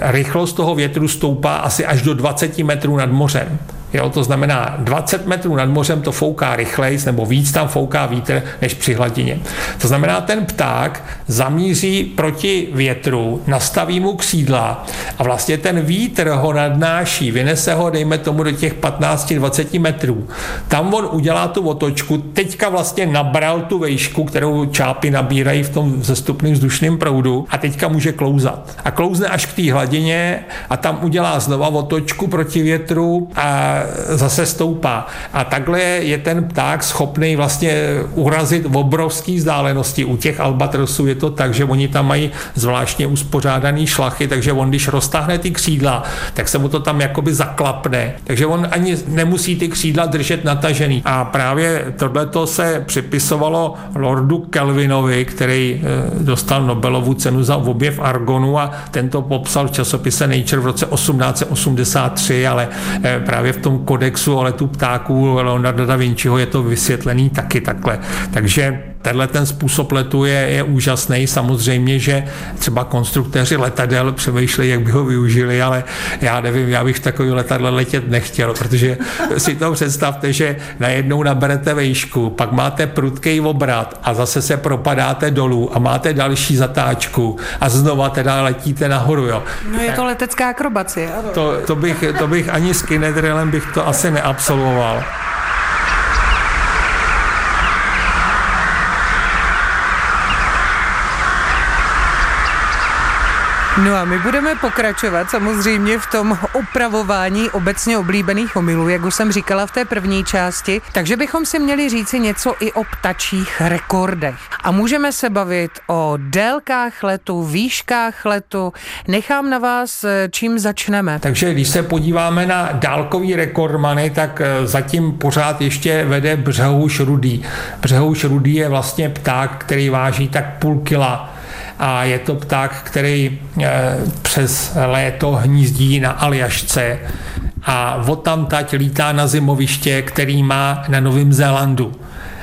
rychlost toho větru stoupá asi až do 20 metrů nad mořem. Jo, to znamená, 20 metrů nad mořem to fouká rychleji, nebo víc tam fouká vítr než při hladině. To znamená, ten pták zamíří proti větru, nastaví mu křídla a vlastně ten vítr ho nadnáší, vynese ho, dejme tomu, do těch 15-20 metrů. Tam on udělá tu otočku, teďka vlastně nabral tu vejšku, kterou čápy nabírají v tom zestupném vzdušném proudu a teďka může klouzat. A klouzne až k té hladině a tam udělá znova otočku proti větru a zase stoupá. A takhle je ten pták schopný vlastně urazit v obrovské vzdálenosti. U těch albatrosů je to tak, že oni tam mají zvláštně uspořádaný šlachy, takže on, když roztáhne ty křídla, tak se mu to tam jakoby zaklapne. Takže on ani nemusí ty křídla držet natažený. A právě tohleto se připisovalo Lordu Kelvinovi, který eh, dostal Nobelovu cenu za objev argonu a tento popsal v časopise Nature v roce 1883, ale eh, právě v tom kodexu o letu ptáků Leonarda da Vinciho je to vysvětlený taky takhle. Takže tenhle ten způsob letu je, je úžasný. Samozřejmě, že třeba konstruktéři letadel přemýšlejí, jak by ho využili, ale já nevím, já bych takový letadle letět nechtěl, protože si to představte, že najednou naberete vejšku, pak máte prudký obrat a zase se propadáte dolů a máte další zatáčku a znova teda letíte nahoru. Jo. No je to letecká akrobacie. To, to, bych, to bych ani s kinedrelem bych to asi neabsolvoval. No a my budeme pokračovat samozřejmě v tom opravování obecně oblíbených omylů, jak už jsem říkala v té první části, takže bychom si měli říci něco i o ptačích rekordech. A můžeme se bavit o délkách letu, výškách letu. Nechám na vás, čím začneme. Takže když se podíváme na dálkový rekordmany, tak eh, zatím pořád ještě vede břehouš rudý. Břehouš rudý je vlastně pták, který váží tak půl kila a je to pták, který eh, přes léto hnízdí na Aljašce a tam tať lítá na zimoviště, který má na Novém Zélandu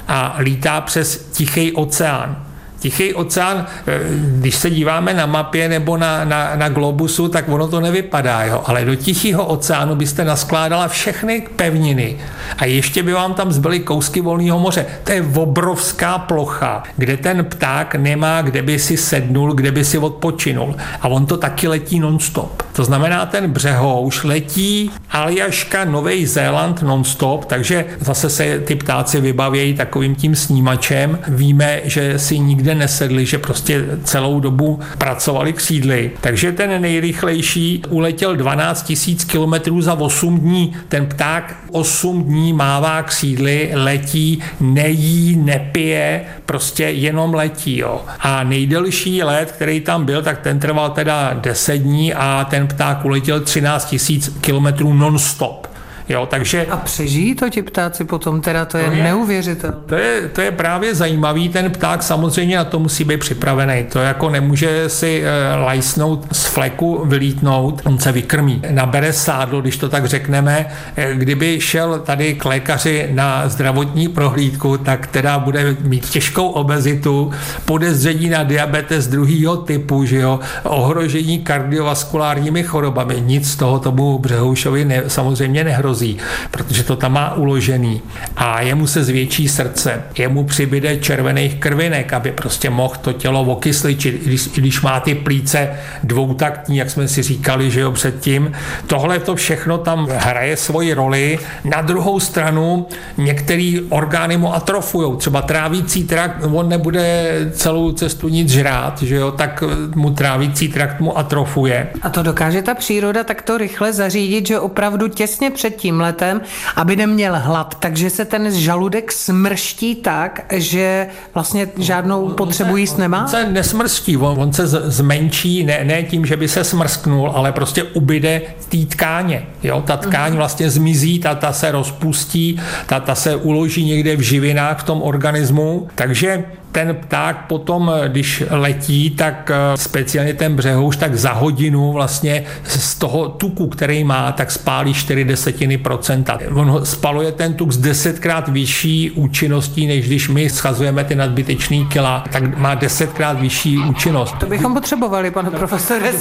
a lítá přes Tichý oceán. Tichý oceán, eh, když se díváme na mapě nebo na, na, na globusu, tak ono to nevypadá, jo? ale do Tichého oceánu byste naskládala všechny pevniny a ještě by vám tam zbyly kousky volného moře. To je obrovská plocha, kde ten pták nemá, kde by si sednul, kde by si odpočinul. A on to taky letí nonstop. To znamená, ten břehouš letí Aljaška, Nový Zéland nonstop, takže zase se ty ptáci vybavějí takovým tím snímačem. Víme, že si nikde nesedli, že prostě celou dobu pracovali křídly. Takže ten nejrychlejší uletěl 12 000 kilometrů za 8 dní. Ten pták 8 dní mává křídly, letí, nejí, nepije, prostě jenom letí. Jo. A nejdelší let, který tam byl, tak ten trval teda 10 dní a ten pták uletěl 13 000 kilometrů non-stop. Jo, takže... A přežijí to ti ptáci potom, teda to je, to je neuvěřitelné. To je, to je právě zajímavý, ten pták samozřejmě na to musí být připravený. To jako nemůže si e, lajsnout z fleku, vylítnout, on se vykrmí. Nabere sádlo, když to tak řekneme. E, kdyby šel tady k lékaři na zdravotní prohlídku, tak teda bude mít těžkou obezitu, podezření na diabetes druhého typu, že jo, ohrožení kardiovaskulárními chorobami. Nic z toho tomu Břehoušovi ne, samozřejmě nehrozí hrozí, protože to tam má uložený. A jemu se zvětší srdce, jemu přibyde červených krvinek, aby prostě mohl to tělo okysličit, když, když má ty plíce dvoutaktní, jak jsme si říkali, že jo, předtím. Tohle to všechno tam hraje svoji roli. Na druhou stranu některé orgány mu atrofují, třeba trávící trakt, on nebude celou cestu nic žrát, že jo, tak mu trávící trakt mu atrofuje. A to dokáže ta příroda takto rychle zařídit, že opravdu těsně před tím letem, aby neměl hlad. Takže se ten žaludek smrští tak, že vlastně žádnou potřebu jíst nemá? On se nesmrští, on, on se zmenší, ne, ne tím, že by se smrsknul, ale prostě ubyde té tkáně. Jo? Ta tkáň mhm. vlastně zmizí, ta, ta se rozpustí, ta, ta se uloží někde v živinách v tom organismu. Takže ten pták potom, když letí, tak eh, speciálně ten břehouš, tak za hodinu vlastně z toho tuku, který má, tak spálí 4 desetiny procenta. On spaluje ten tuk s desetkrát vyšší účinností, než když my schazujeme ty nadbytečný kila, tak má desetkrát vyšší účinnost. To bychom potřebovali, pane profesore,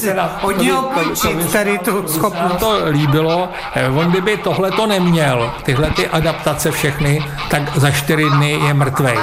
od něho tady tu schopnost. to líbilo. Eh, on kdyby tohle to neměl, tyhle ty adaptace všechny, tak za čtyři dny je mrtvej.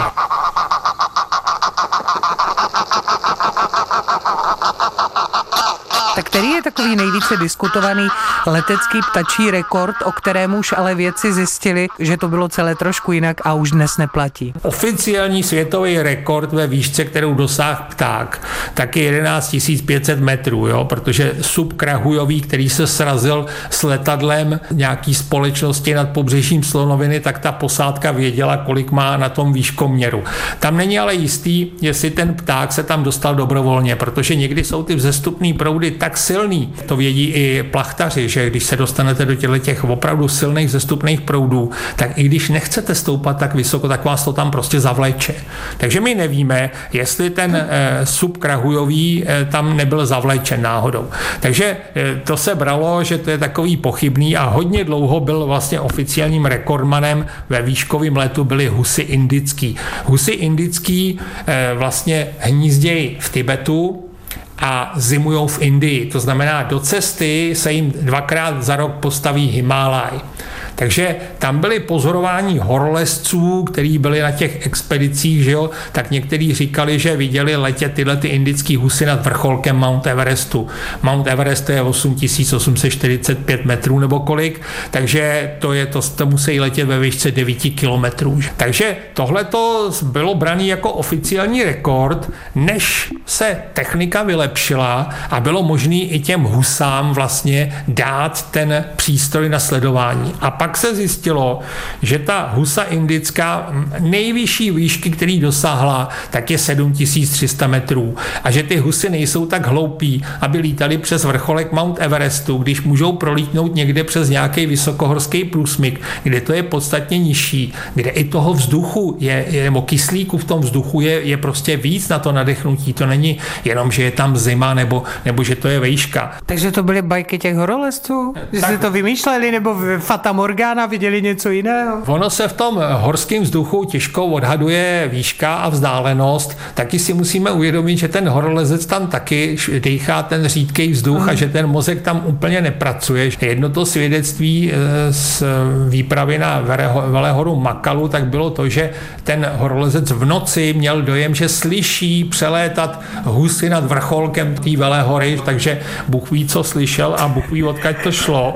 Tak který je takový nejvíce diskutovaný letecký ptačí rekord, o kterém už ale vědci zjistili, že to bylo celé trošku jinak a už dnes neplatí? Oficiální světový rekord ve výšce, kterou dosáhl pták, tak je 11 500 metrů, jo? protože subkrahujový, který se srazil s letadlem nějaký společnosti nad pobřežím Slonoviny, tak ta posádka věděla, kolik má na tom výškoměru. Tam není ale jistý, jestli ten pták se tam dostal dobrovolně, protože někdy jsou ty vzestupné proudy tak silný, to vědí i plachtaři, že když se dostanete do těchto těch opravdu silných zestupných proudů, tak i když nechcete stoupat tak vysoko, tak vás to tam prostě zavleče. Takže my nevíme, jestli ten eh, subkrahujový eh, tam nebyl zavlečen náhodou. Takže eh, to se bralo, že to je takový pochybný a hodně dlouho byl vlastně oficiálním rekordmanem ve výškovém letu byly husy indický. Husy indický vlastně hnízdějí v Tibetu, a zimují v Indii. To znamená, do cesty se jim dvakrát za rok postaví Himálaj. Takže tam byly pozorování horolezců, kteří byli na těch expedicích, že jo, tak někteří říkali, že viděli letět tyhle ty indické husy nad vrcholkem Mount Everestu. Mount Everest je 8845 metrů nebo kolik, takže to, je, to, to musí letět ve výšce 9 kilometrů. Takže tohle to bylo braný jako oficiální rekord, než se technika vylepšila a bylo možné i těm husám vlastně dát ten přístroj na sledování. A pak pak se zjistilo, že ta husa indická nejvyšší výšky, který dosáhla, tak je 7300 metrů. A že ty husy nejsou tak hloupí, aby lítali přes vrcholek Mount Everestu, když můžou prolítnout někde přes nějaký vysokohorský průsmyk, kde to je podstatně nižší, kde i toho vzduchu je, je nebo kyslíku v tom vzduchu je, je prostě víc na to nadechnutí. To není jenom, že je tam zima nebo, nebo že to je vejška. Takže to byly bajky těch horolezců? Že tak, si to vymýšleli nebo Fata orgán a viděli něco jiného? Ono se v tom horském vzduchu těžko odhaduje výška a vzdálenost. Taky si musíme uvědomit, že ten horolezec tam taky dýchá ten řídký vzduch a že ten mozek tam úplně nepracuje. Jedno to svědectví eh, z výpravy na Velehoru Makalu, tak bylo to, že ten horolezec v noci měl dojem, že slyší přelétat husy nad vrcholkem té Velehory, takže Bůh ví, co slyšel a Bůh ví, odkud to šlo.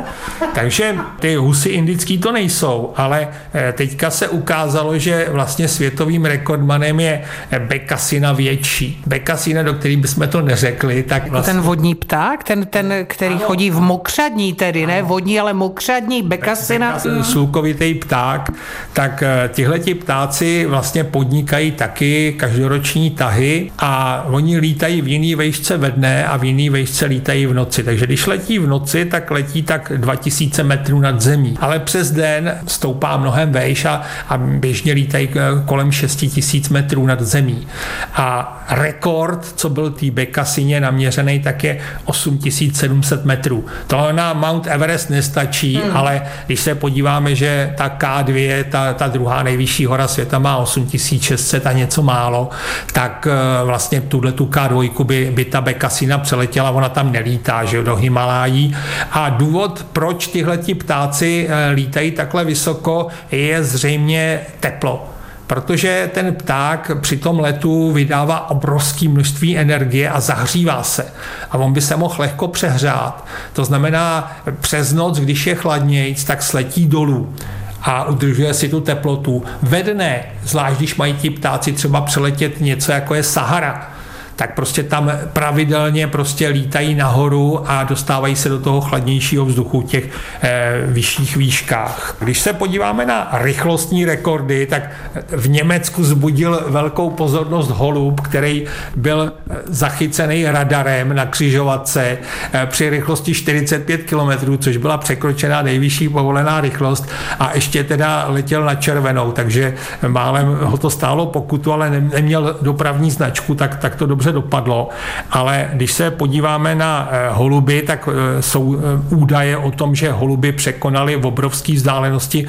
Takže ty husy indický to nejsou, ale eh, teďka se ukázalo, že vlastně světovým rekordmanem je bekasina větší. Bekasina, do který bychom to neřekli, tak vlastně... Ten vodní pták, ten, ten který ano. chodí v mokřadní tedy, ne vodní, ale mokřadní, bekasina. Slukovitý pták, tak eh, tihleti ptáci vlastně podnikají taky každoroční tahy a oni lítají v jiný vejšce ve dne a v jiný vejšce lítají v noci. Takže když letí v noci, tak letí tak 2000 metrů nad zemí. Ale přes den stoupá mnohem vejš a, a běžně lítají eh, kolem 6000 metrů nad zemí. A rekord, co byl tý Bekasině naměřený, tak je 8700 metrů. To na Mount Everest nestačí, hmm. ale když se podíváme, že ta K2, ta, ta druhá nejvyšší hora světa má 8600 a něco málo, tak eh, vlastně tuhle tu K2 by, by ta Bekasina přeletěla, ona tam nelítá, že do Himalájí. A důvod, proč tyhle ptáci eh, lítají takhle vysoko, je zřejmě teplo protože ten pták při tom letu vydává obrovské množství energie a zahřívá se. A on by se mohl lehko přehřát. To znamená, přes noc, když je chladnějc, tak sletí dolů a udržuje si tu teplotu. Ve dne, zvlášť když mají ti ptáci třeba přeletět něco jako je Sahara, tak prostě tam pravidelně prostě lítají nahoru a dostávají se do toho chladnějšího vzduchu v těch eh, vyšších výškách. Když se podíváme na rychlostní rekordy, tak v Německu zbudil velkou pozornost holub, který byl eh, zachycený radarem na křižovatce eh, při rychlosti 45 km, což byla překročená nejvyšší povolená rychlost a ještě teda letěl na červenou, takže málem ho to stálo pokutu, ale neměl dopravní značku, tak, tak to dobře dobře dopadlo, ale když se podíváme na eh, holuby, tak eh, jsou eh, údaje o tom, že holuby překonaly v obrovské vzdálenosti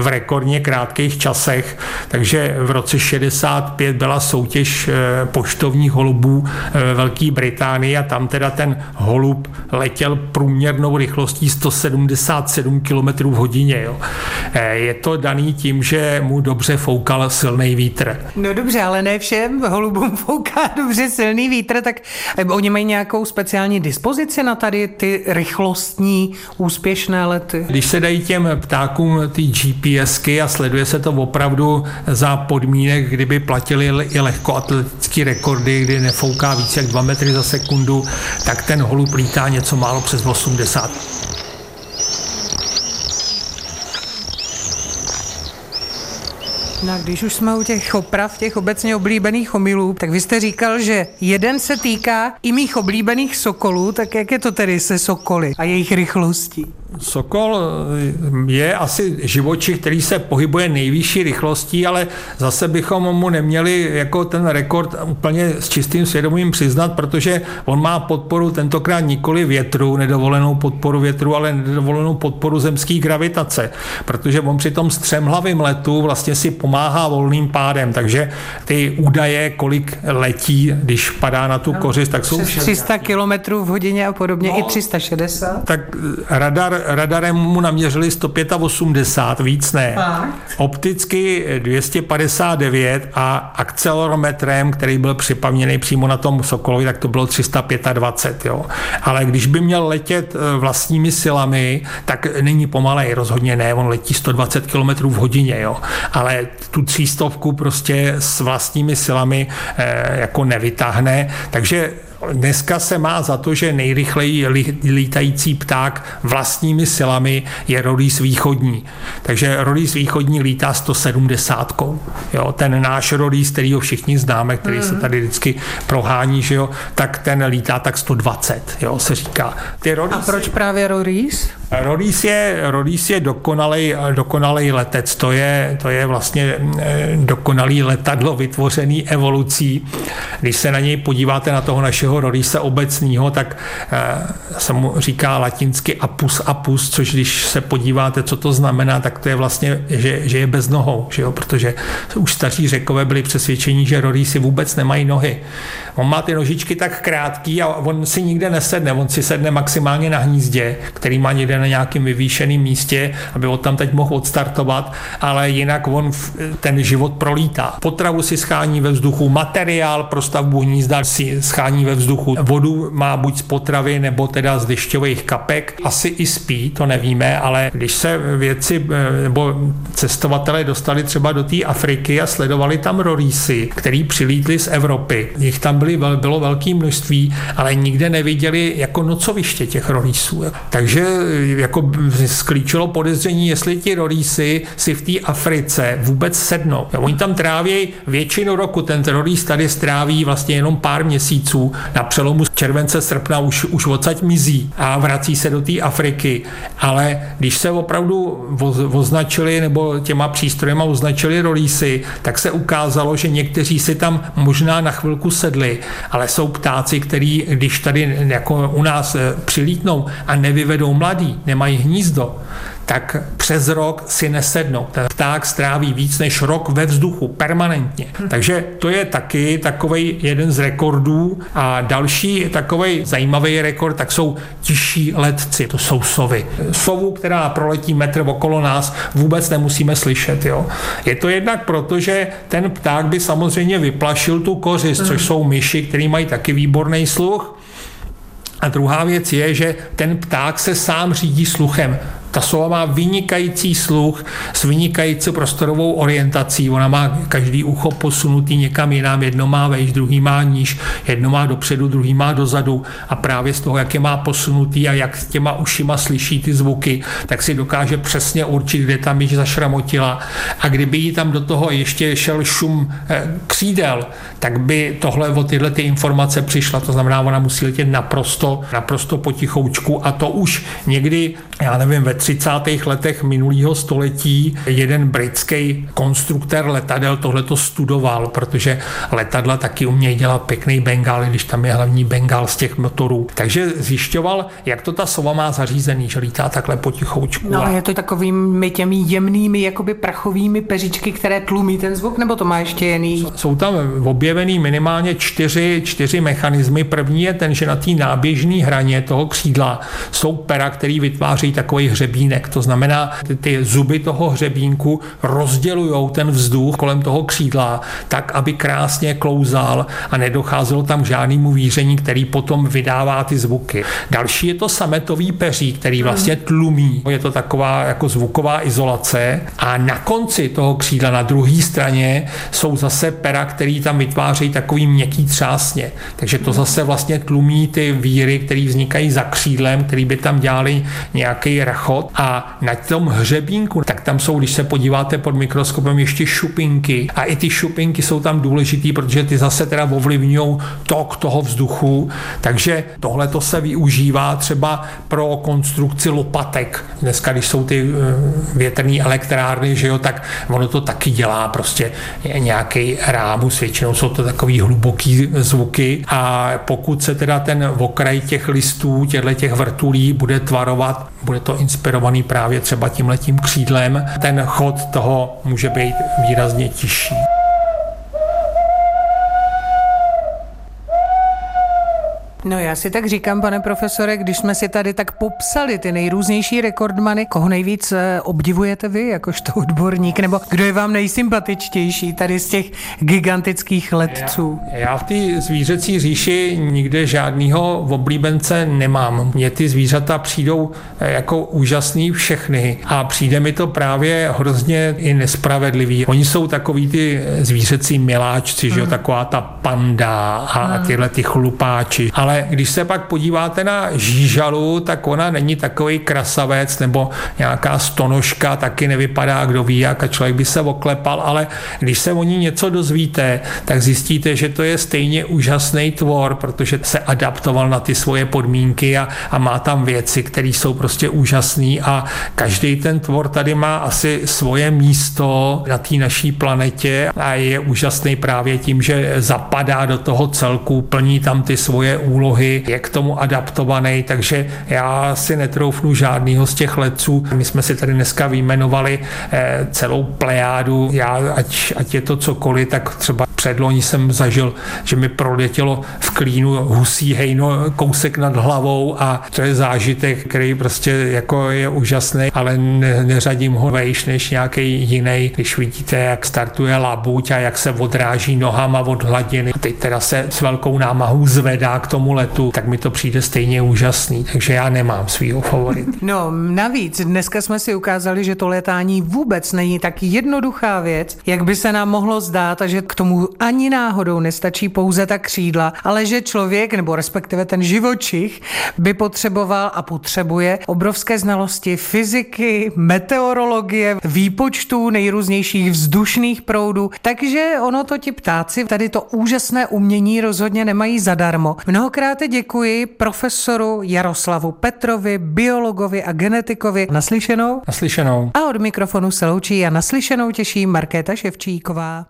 v rekordně krátkých časech, takže v roce 65 byla soutěž poštovních holubů ve Velké Británii a tam teda ten holub letěl průměrnou rychlostí 177 km v hodině. Jo. Je to daný tím, že mu dobře foukal silný vítr. No dobře, ale ne všem holubům fouká dobře silný vítr, tak eh, oni mají nějakou speciální dispozici na tady ty rychlostní úspěšné lety? Když se dají těm ptákům ty GPSky a sleduje se to opravdu za podmínek, kdyby platili i lehkoatletické rekordy, kdy nefouká více jak 2 metry za sekundu, tak ten holub lítá něco málo přes 80 No když už jsme u těch oprav, těch obecně oblíbených omylů, tak vy jste říkal, že jeden se týká i mých oblíbených sokolů, tak jak je to tedy se sokoly a jejich rychlostí? Sokol eh, je asi živočich, který se pohybuje nejvyšší rychlostí, ale zase bychom mu neměli jako ten rekord úplně s čistým svědomím přiznat, protože on má podporu tentokrát nikoli větru, nedovolenou podporu větru, ale nedovolenou podporu zemské gravitace, protože on při tom střemhlavým letu vlastně si pomáhá volným pádem, takže ty údaje, kolik letí, když padá na tu kořist, tak jsou 300 km v hodině a podobně, no, i 360. Tak radar radarem mu naměřili 185, víc ne. Fakt? Opticky 259 a akcelerometrem, který byl připevněný přímo na tom Sokolovi, tak to bylo 325. Jo. Ale když by měl letět eh, vlastními silami, tak není pomalej, rozhodně ne, on letí 120 km v hodině, jo. ale tu třístovku prostě s vlastními silami eh, jako nevytáhne, takže Dneska se má za to, že nejrychleji lítající pták vlastními silami je Rodis východní. Takže Rodis východní lítá 170. Jo, ten náš Rodis, který ho všichni známe, který se mhm. tady vždycky prohání, že jo, tak ten lítá tak 120, jo, se říká. Ty Rodisy, A proč právě Rodis? Rodis je, Rodis je dokonalý, dokonalý letec. To je, to je vlastně eh, dokonalý letadlo vytvořený evolucí. Když se na něj podíváte na toho našeho toho rorise obecného, tak se mu říká latinsky apus apus, což když se podíváte, co to znamená, tak to je vlastně, že, že je bez nohou, že jo? protože už staří řekové byli přesvědčení, že rorísy vůbec nemají nohy. On má ty nožičky tak krátký a on si nikde nesedne, on si sedne maximálně na hnízdě, který má někde na nějakém vyvýšeném místě, aby od tam teď mohl odstartovat, ale jinak on ten život prolítá. Potravu si schání ve vzduchu, materiál pro stavbu hnízda si schání ve vzduchu, vodu má buď z potravy nebo teda z dešťových kapek, asi i spí, to nevíme, ale když se věci eh, nebo cestovatelé dostali třeba do té Afriky a sledovali tam rorísy, který přilítli z Evropy, jich tam bylo velké množství, ale nikde neviděli jako nocoviště těch rorísů. Takže eh, jako sklíčilo podezření, jestli ti rorísy si v té Africe vůbec sednou. Oni tam tráví většinu roku, ten rorís tady stráví vlastně jenom pár měsíců, na přelomu července, srpna už, už odsaď mizí a vrací se do té Afriky. Ale když se opravdu označili nebo těma přístrojema označili rolísy, tak se ukázalo, že někteří si tam možná na chvilku sedli, ale jsou ptáci, který, když tady jako u nás eh, přilítnou a nevyvedou mladý, nemají hnízdo, tak přes rok si nesednou. Ten pták stráví víc než rok ve vzduchu permanentně. Takže to je taky takový jeden z rekordů. A další takový zajímavý rekord, tak jsou tiší letci, to jsou sovy. Sovu, která proletí metr okolo nás, vůbec nemusíme slyšet. Jo. Je to jednak proto, že ten pták by samozřejmě vyplašil tu kořist, což jsou myši, který mají taky výborný sluch. A druhá věc je, že ten pták se sám řídí sluchem. Ta sova má vynikající sluch s vynikající prostorovou orientací. Ona má každý ucho posunutý někam jinam. Jedno má vejš, druhý má níž, jedno má dopředu, druhý má dozadu. A právě z toho, jak je má posunutý a jak s těma ušima slyší ty zvuky, tak si dokáže přesně určit, kde tam již zašramotila. A kdyby jí tam do toho ještě šel šum eh, křídel, tak by tohle o tyhle ty informace přišla. To znamená, ona musí letět naprosto, naprosto potichoučku a to už někdy, já nevím, ve 30. letech minulého století jeden britský konstruktor letadel tohleto studoval, protože letadla taky umějí dělat pěkný bengál, když tam je hlavní bengál z těch motorů. Takže zjišťoval, jak to ta sova má zařízený, že lítá takhle potichoučku. No a je to takovými těmi jemnými, jakoby prachovými peřičky, které tlumí ten zvuk, nebo to má ještě jiný? Jsou tam objevený minimálně čtyři, čtyři mechanismy. První je ten, že na té náběžné hraně toho křídla jsou pera, který vytváří takový hřebík hřebínek. To znamená, ty, ty zuby toho hřebínku rozdělují ten vzduch kolem toho křídla tak, aby krásně klouzal a nedocházelo tam k žádnému víření, který potom vydává ty zvuky. Další je to sametový peří, který vlastně tlumí. Je to taková jako zvuková izolace a na konci toho křídla na druhé straně jsou zase pera, který tam vytvářejí takový měkký třásně. Takže to zase vlastně tlumí ty víry, které vznikají za křídlem, který by tam dělali nějaký rachot a na tom hřebínku, tak tam jsou, když se podíváte pod mikroskopem, ještě šupinky. A i ty šupinky jsou tam důležitý, protože ty zase teda ovlivňují tok toho vzduchu, takže tohle to se využívá třeba pro konstrukci lopatek. Dneska, když jsou ty eh, větrné elektrárny, že jo, tak ono to taky dělá prostě nějaký rámus, většinou jsou to takový hluboký zvuky. A pokud se teda ten okraj těch listů, těchto těch vrtulí bude tvarovat, bude to inspirovat inspirovaný právě třeba tím letím křídlem, ten chod toho může být výrazně tižší. No já si tak říkám, pane profesore, když jsme si tady tak popsali ty nejrůznější rekordmany, koho nejvíc eh, obdivujete vy, jakožto odborník, nebo kdo je vám nejsympatičtější tady z těch gigantických letců? Já, já v té zvířecí říši nikde žádného oblíbence nemám. Mně ty zvířata přijdou eh, jako úžasný všechny a přijde mi to právě hrozně i nespravedlivý. Oni jsou takový ty zvířecí miláčci, mm. že jo, hmm. taková ta panda a mm. tyhle ty chlupáči, ale Když se pak podíváte na žížalu, tak ona není takový krasavec nebo nějaká stonožka, taky nevypadá, kdo ví, jak a člověk by se oklepal, ale když se o ní něco dozvíte, tak zjistíte, že to je stejně úžasný tvor, protože se adaptoval na ty svoje podmínky a, a má tam věci, které jsou prostě úžasné a každý ten tvor tady má asi svoje místo na té naší planetě a je úžasný právě tím, že zapadá do toho celku, plní tam ty svoje úlohy, je k tomu adaptovaný, takže já si netroufnu žádnýho z těch letců. My jsme si tady dneska vyjmenovali eh, celou plejádu, já ať, ať je to cokoliv, tak třeba předloni jsem zažil, že mi proletělo v klínu husí hejno kousek nad hlavou a to je zážitek, který prostě jako je úžasný, ale ne, neřadím ho vejš než nějaký jiný. Když vidíte, jak startuje labuť a jak se odráží nohama od hladiny, a teď teda se s velkou námahou zvedá k tomu letu, tak mi to přijde stejně úžasný, takže já nemám svýho favorita. No navíc, dneska jsme si ukázali, že to letání vůbec není tak jednoduchá věc, jak by se nám mohlo zdát a že k tomu ani náhodou nestačí pouze ta křídla, ale že člověk, nebo respektive ten živočich, by potřeboval a potřebuje obrovské znalosti fyziky, meteorologie, výpočtů nejrůznějších vzdušných proudů, takže ono to ti ptáci tady to úžasné umění rozhodně nemají zadarmo. Mnohokrát děkuji profesoru Jaroslavu Petrovi, biologovi a genetikovi. Naslyšenou? Naslyšenou. A od mikrofonu se loučí a naslyšenou těší Markéta Ševčíková.